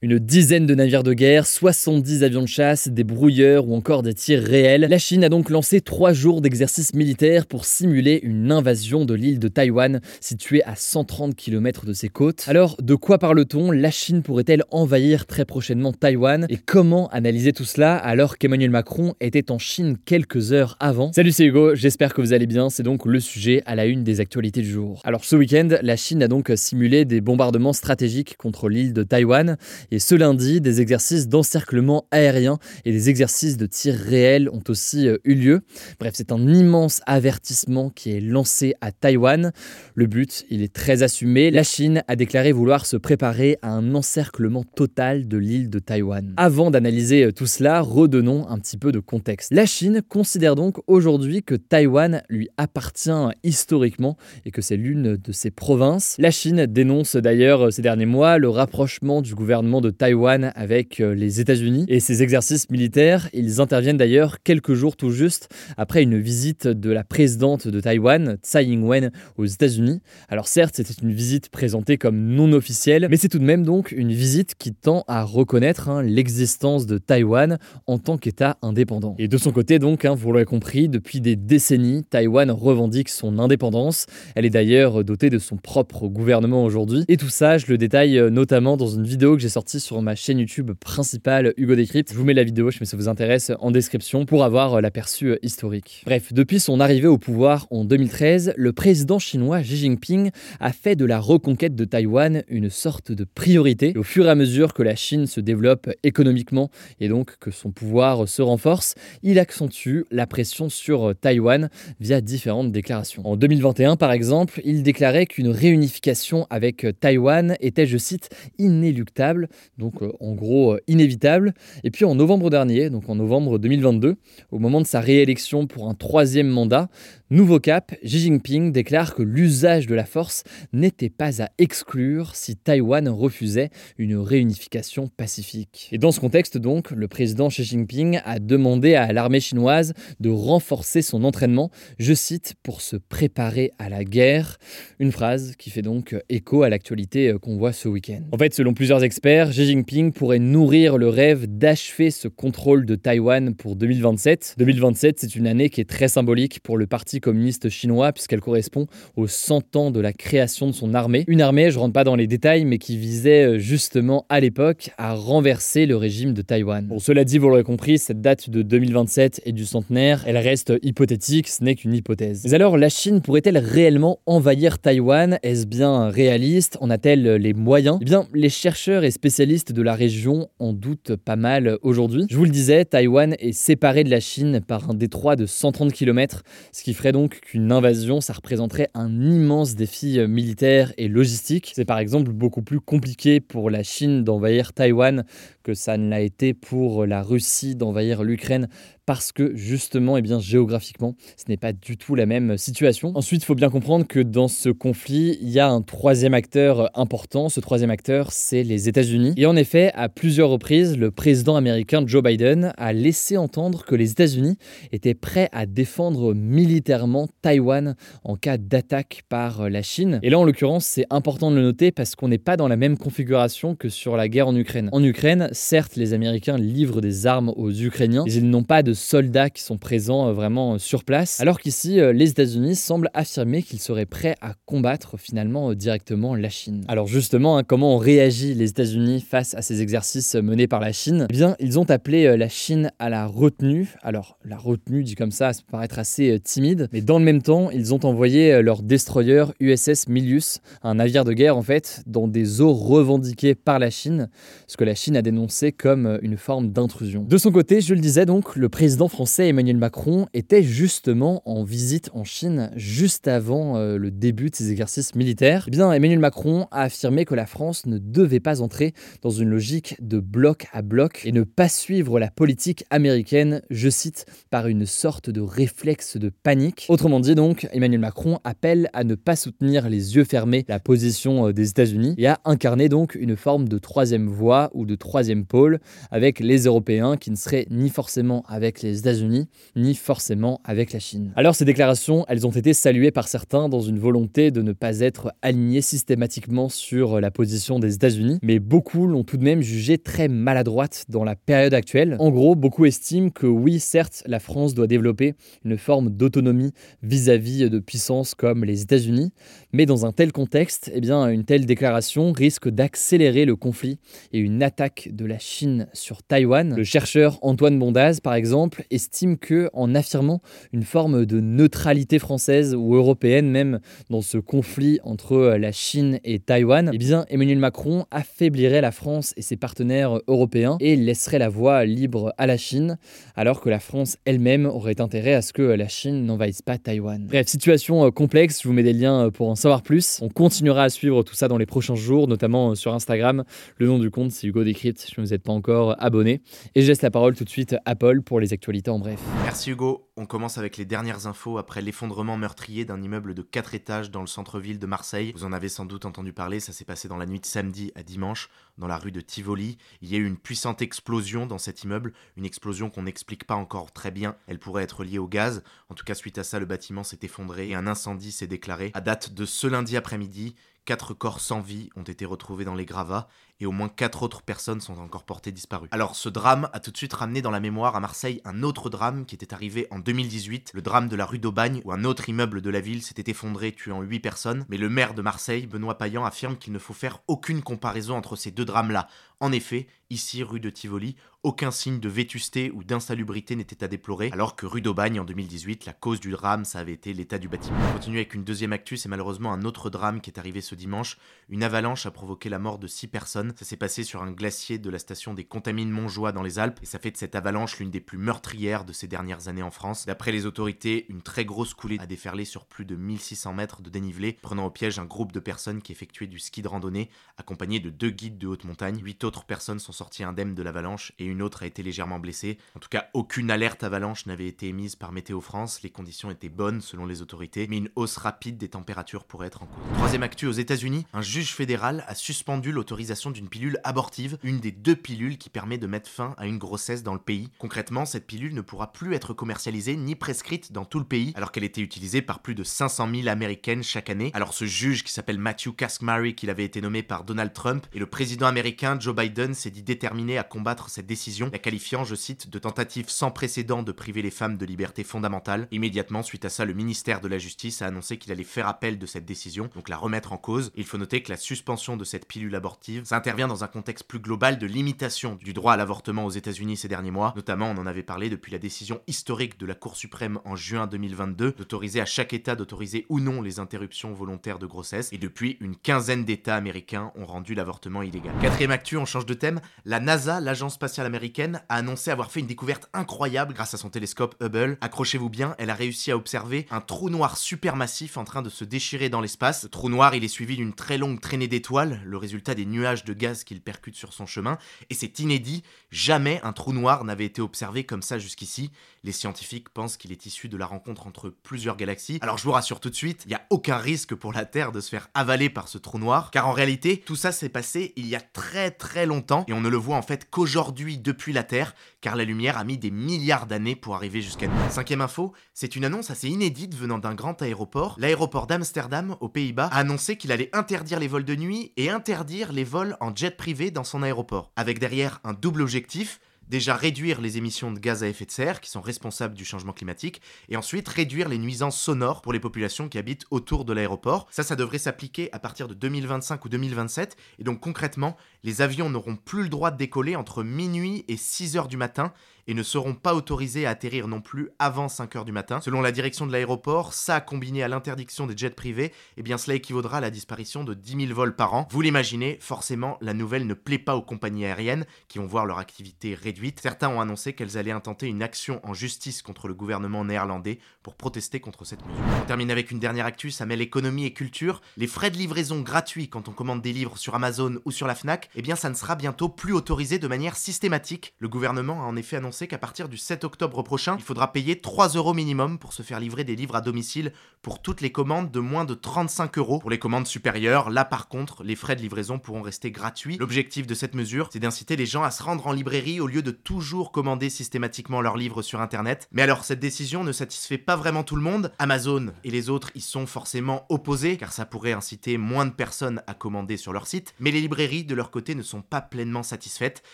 Une dizaine de navires de guerre, 70 avions de chasse, des brouilleurs ou encore des tirs réels. La Chine a donc lancé trois jours d'exercices militaires pour simuler une invasion de l'île de Taïwan, située à 130 km de ses côtes. Alors, de quoi parle-t-on? La Chine pourrait-elle envahir très prochainement Taïwan? Et comment analyser tout cela alors qu'Emmanuel Macron était en Chine quelques heures avant? Salut, c'est Hugo, j'espère que vous allez bien. C'est donc le sujet à la une des actualités du jour. Alors, ce week-end, la Chine a donc simulé des bombardements stratégiques contre l'île de Taïwan. Et ce lundi, des exercices d'encerclement aérien et des exercices de tir réel ont aussi euh, eu lieu. Bref, c'est un immense avertissement qui est lancé à Taïwan. Le but, il est très assumé. La Chine a déclaré vouloir se préparer à un encerclement total de l'île de Taïwan. Avant d'analyser euh, tout cela, redonnons un petit peu de contexte. La Chine considère donc aujourd'hui que Taïwan lui appartient historiquement et que c'est l'une de ses provinces. La Chine dénonce d'ailleurs euh, ces derniers mois le rapprochement du gouvernement de Taïwan avec euh, les États-Unis. Et ces exercices militaires, ils interviennent d'ailleurs quelques jours tout juste après une visite de la présidente de Taïwan, Tsai Ing-wen, aux États-Unis. Alors certes, c'était une visite présentée comme non officielle, mais c'est tout de même donc une visite qui tend à reconnaître hein, l'existence de Taïwan en tant qu'État indépendant. Et de son côté donc, hein, vous l'aurez compris, depuis des décennies, Taïwan revendique son indépendance. Elle est d'ailleurs dotée de son propre gouvernement aujourd'hui. Et tout ça, je le détaille euh, notamment dans une vidéo que j'ai sortie sur ma chaîne YouTube principale Hugo Décrypte. Je vous mets la vidéo, je sais si ça vous intéresse, en description pour avoir euh, l'aperçu euh, historique. Bref, depuis son arrivée au pouvoir en 2013, le président chinois Xi Jinping a fait de la reconquête de Taïwan une sorte de priorité. au fur et à mesure que la Chine se développe économiquement et donc que son pouvoir se renforce, il accentue la pression sur euh, Taïwan via différentes déclarations. En 2021, par exemple, il déclarait qu'une réunification avec Taïwan était, je cite, inéluctable donc euh, en gros euh, inévitable. Et puis en novembre dernier, donc en novembre 2022, au moment de sa réélection pour un troisième mandat, nouveau cap, Xi Jinping déclare que l'usage de la force n'était pas à exclure si Taïwan refusait une réunification pacifique. Et dans ce contexte donc, le président Xi Jinping a demandé à l'armée chinoise de renforcer son entraînement, je cite, pour se préparer à la guerre. Une phrase qui fait donc écho à l'actualité euh, qu'on voit ce week-end. En fait, selon plusieurs experts, Xi Jinping pourrait nourrir le rêve d'achever ce contrôle de Taïwan pour 2027. 2027, c'est une année qui est très symbolique pour le Parti communiste chinois puisqu'elle correspond aux 100 ans de la création de son armée. Une armée, je rentre pas dans les détails, mais qui visait euh, justement à l'époque à renverser le régime de Taïwan. Bon, cela dit, vous l'aurez compris, cette date de 2027 et du centenaire, elle reste hypothétique, ce n'est qu'une hypothèse. Mais alors, la Chine pourrait-elle réellement envahir Taïwan? Est-ce bien réaliste? En a-t-elle les moyens? Eh bien, les chercheurs et spécialistes spécialistes de la région en doutent pas mal aujourd'hui. Je vous le disais, Taïwan est séparé de la Chine par un détroit de 130 km, ce qui ferait donc qu'une invasion, ça représenterait un immense défi militaire et logistique. C'est par exemple beaucoup plus compliqué pour la Chine d'envahir Taïwan que ça ne l'a été pour la Russie d'envahir l'Ukraine parce que justement, et eh bien, géographiquement, ce n'est pas du tout la même situation. Ensuite, il faut bien comprendre que dans ce conflit, il y a un troisième acteur important. Ce troisième acteur, c'est les États-Unis. Et en effet, à plusieurs reprises, le président américain Joe Biden a laissé entendre que les États-Unis étaient prêts à défendre militairement Taïwan en cas d'attaque par la Chine. Et là, en l'occurrence, c'est important de le noter parce qu'on n'est pas dans la même configuration que sur la guerre en Ukraine. En Ukraine, certes, les Américains livrent des armes aux Ukrainiens, mais ils n'ont pas de soldats qui sont présents vraiment sur place, alors qu'ici, les États-Unis semblent affirmer qu'ils seraient prêts à combattre finalement directement la Chine. Alors justement, hein, comment ont réagi les États-Unis face à ces exercices menés par la Chine? Eh bien, ils ont appelé la Chine à la retenue. Alors, la retenue, dit comme ça, ça peut paraître assez timide, mais dans le même temps, ils ont envoyé leur destroyer USS Milius, un navire de guerre en fait, dans des eaux revendiquées par la Chine, ce que la Chine a dénoncé comme une forme d'intrusion. De son côté, je le disais donc, le président français Emmanuel Macron était justement en visite en Chine juste avant euh, le début de ses exercices militaires. Eh bien, Emmanuel Macron a affirmé que la France ne devait pas entrer dans une logique de bloc à bloc et ne pas suivre la politique américaine, je cite, par une sorte de réflexe de panique. Autrement dit donc, Emmanuel Macron appelle à ne pas soutenir les yeux fermés la position euh, des États-Unis et à incarner donc une forme de troisième voie ou de troisième pôle avec les Européens qui ne seraient ni forcément avec les États-Unis ni forcément avec la Chine. Alors ces déclarations, elles ont été saluées par certains dans une volonté de ne pas être alignés systématiquement sur la position des États-Unis, mais beaucoup l'ont tout de même jugé très maladroite dans la période actuelle. En gros, beaucoup estiment que oui, certes, la France doit développer une forme d'autonomie vis-à-vis de puissances comme les États-Unis, mais dans un tel contexte, eh bien, une telle déclaration risque d'accélérer le conflit et une attaque de la Chine sur Taïwan. Le chercheur Antoine Bondaz, par exemple, estime que en affirmant une forme de neutralité française ou européenne même dans ce conflit entre la Chine et Taïwan, eh bien, Emmanuel Macron affaiblirait la France et ses partenaires européens et laisserait la voie libre à la Chine, alors que la France elle-même aurait intérêt à ce que la Chine n'envahisse pas Taïwan. Bref, situation euh, complexe, je vous mets des liens euh, pour en savoir plus. On continuera à suivre tout ça dans les prochains jours, notamment euh, sur Instagram. Le nom du compte, c'est Hugo Décrypte, si vous n'êtes pas encore abonné. Et je laisse la parole tout de suite à Paul pour les actualités en bref. Merci Hugo. On commence avec les dernières infos après l'effondrement meurtrier d'un immeuble de 4 étages dans le centre-ville de Marseille. Vous en avez sans doute entendu parler, ça s'est passé dans la nuit de samedi à dimanche, dans la rue de Tivoli. Il y a eu une puissante explosion dans cet immeuble, une explosion qu'on n'explique pas encore très bien. Elle pourrait être liée au gaz. En tout cas, suite à ça, le bâtiment s'est effondré et un incendie s'est déclaré. À date de ce lundi après-midi, quatre corps sans vie ont été retrouvés dans les gravats et au moins quatre autres personnes sont encore portées disparues. Alors ce drame a tout de suite ramené dans la mémoire à Marseille un autre drame qui était arrivé en 2018, le drame de la rue d'Aubagne où un autre immeuble de la ville s'était effondré tuant 8 personnes, mais le maire de Marseille, Benoît Payan, affirme qu'il ne faut faire aucune comparaison entre ces deux drames-là. En effet, ici, rue de Tivoli, aucun signe de vétusté ou d'insalubrité n'était à déplorer, alors que rue d'Aubagne en 2018, la cause du drame, ça avait été l'état du bâtiment. On continue avec une deuxième actu, c'est malheureusement un autre drame qui est arrivé ce dimanche. Une avalanche a provoqué la mort de 6 personnes. Ça s'est passé sur un glacier de la station des Contamines Montjoie dans les Alpes, et ça fait de cette avalanche l'une des plus meurtrières de ces dernières années en France. D'après les autorités, une très grosse coulée a déferlé sur plus de 1600 mètres de dénivelé, prenant au piège un groupe de personnes qui effectuaient du ski de randonnée, accompagné de deux guides de haute montagne. Huit autres personnes sont sorties indemnes de l'avalanche et une autre a été légèrement blessée. En tout cas, aucune alerte avalanche n'avait été émise par Météo France. Les conditions étaient bonnes selon les autorités, mais une hausse rapide des températures pourrait être en cours. Troisième actu aux États-Unis, un juge fédéral a suspendu l'autorisation d'une pilule abortive, une des deux pilules qui permet de mettre fin à une grossesse dans le pays. Concrètement, cette pilule ne pourra plus être commercialisée ni prescrite dans tout le pays, alors qu'elle était utilisée par plus de 500 000 américaines chaque année. Alors ce juge qui s'appelle Matthew Kaskmary, qui avait été nommé par Donald Trump, et le président américain Joe Biden s'est dit déterminé à combattre cette décision, la qualifiant, je cite, de tentative sans précédent de priver les femmes de liberté fondamentale. Immédiatement, suite à ça, le ministère de la Justice a annoncé qu'il allait faire appel de cette décision, donc la remettre en cause. Il faut noter que la suspension de cette pilule abortive, ça intervient dans un contexte plus global de limitation du droit à l'avortement aux États-Unis ces derniers mois. Notamment, on en avait parlé depuis la décision historique de la Cour suprême en juin 2022 d'autoriser à chaque État d'autoriser ou non les interruptions volontaires de grossesse. Et depuis, une quinzaine d'États américains ont rendu l'avortement illégal. Quatrième actu, on change de thème. La NASA, l'agence spatiale américaine, a annoncé avoir fait une découverte incroyable grâce à son télescope Hubble. Accrochez-vous bien, elle a réussi à observer un trou noir supermassif en train de se déchirer dans l'espace. Ce trou noir, il est suivi d'une très longue traînée d'étoiles, le résultat des nuages de gaz qu'il percute sur son chemin. Et c'est inédit, jamais un trou noir n'avait été observé comme ça jusqu'ici. Les scientifiques pensent qu'il est issu de la rencontre entre plusieurs galaxies. Alors je vous rassure tout de suite, il n'y a aucun risque pour la Terre de se faire avaler par ce trou noir, car en réalité, tout ça s'est passé il y a très très longtemps, et on ne le voit en fait qu'aujourd'hui depuis la Terre, car la lumière a mis des milliards d'années pour arriver jusqu'à nous. Cinquième info, c'est une annonce assez inédite venant d'un grand aéroport. L'aéroport d'Amsterdam, aux Pays-Bas, a annoncé qu'il allait interdire les vols de nuit et interdire les vols en jet privé dans son aéroport, avec derrière un double objectif Déjà réduire les émissions de gaz à effet de serre qui sont responsables du changement climatique et ensuite réduire les nuisances sonores pour les populations qui habitent autour de l'aéroport. Ça, ça devrait s'appliquer à partir de 2025 ou 2027 et donc concrètement, les avions n'auront plus le droit de décoller entre minuit et 6 heures du matin et ne seront pas autorisés à atterrir non plus avant 5 heures du matin. Selon la direction de l'aéroport, ça combiné à l'interdiction des jets privés, eh bien cela équivaudra à la disparition de 10 000 vols par an. Vous l'imaginez, forcément, la nouvelle ne plaît pas aux compagnies aériennes qui vont voir leur activité réduite. Certains ont annoncé qu'elles allaient intenter une action en justice contre le gouvernement néerlandais pour protester contre cette mesure. On termine avec une dernière actu, ça mêle économie et culture. Les frais de livraison gratuits quand on commande des livres sur Amazon ou sur la Fnac, eh bien ça ne sera bientôt plus autorisé de manière systématique. Le gouvernement a en effet annoncé qu'à partir du 7 octobre prochain, il faudra payer 3 euros minimum pour se faire livrer des livres à domicile pour toutes les commandes de moins de 35 euros. Pour les commandes supérieures, là par contre, les frais de livraison pourront rester gratuits. L'objectif de cette mesure, c'est d'inciter les gens à se rendre en librairie au lieu de toujours commander systématiquement leurs livres sur internet. Mais alors cette décision ne satisfait pas vraiment tout le monde. Amazon et les autres y sont forcément opposés car ça pourrait inciter moins de personnes à commander sur leur site. Mais les librairies de leur côté ne sont pas pleinement satisfaites.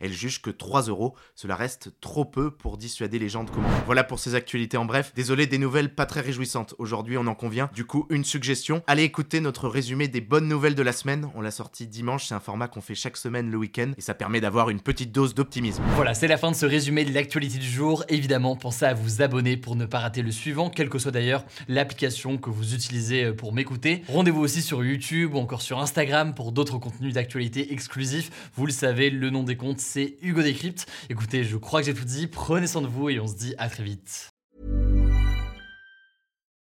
Elles jugent que 3 euros, cela reste trop peu pour dissuader les gens de commander. Voilà pour ces actualités en bref. Désolé des nouvelles pas très réjouissantes. Aujourd'hui, on en convient. Du coup, une suggestion. Allez écouter notre résumé des bonnes nouvelles de la semaine. On l'a sorti dimanche. C'est un format qu'on fait chaque semaine le week-end et ça permet d'avoir une petite dose d'optimisme. Voilà, c'est la fin de ce résumé de l'actualité du jour. Évidemment, pensez à vous abonner pour ne pas rater le suivant, quelle que soit d'ailleurs l'application que vous utilisez euh, pour m'écouter. Rendez-vous aussi sur YouTube ou encore sur Instagram pour d'autres contenus d'actualité exclusifs. Vous le savez, le nom des comptes, c'est Hugo Décrypte. Écoutez, je crois que j'ai tout Prenez soin de vous et on se dit à très vite.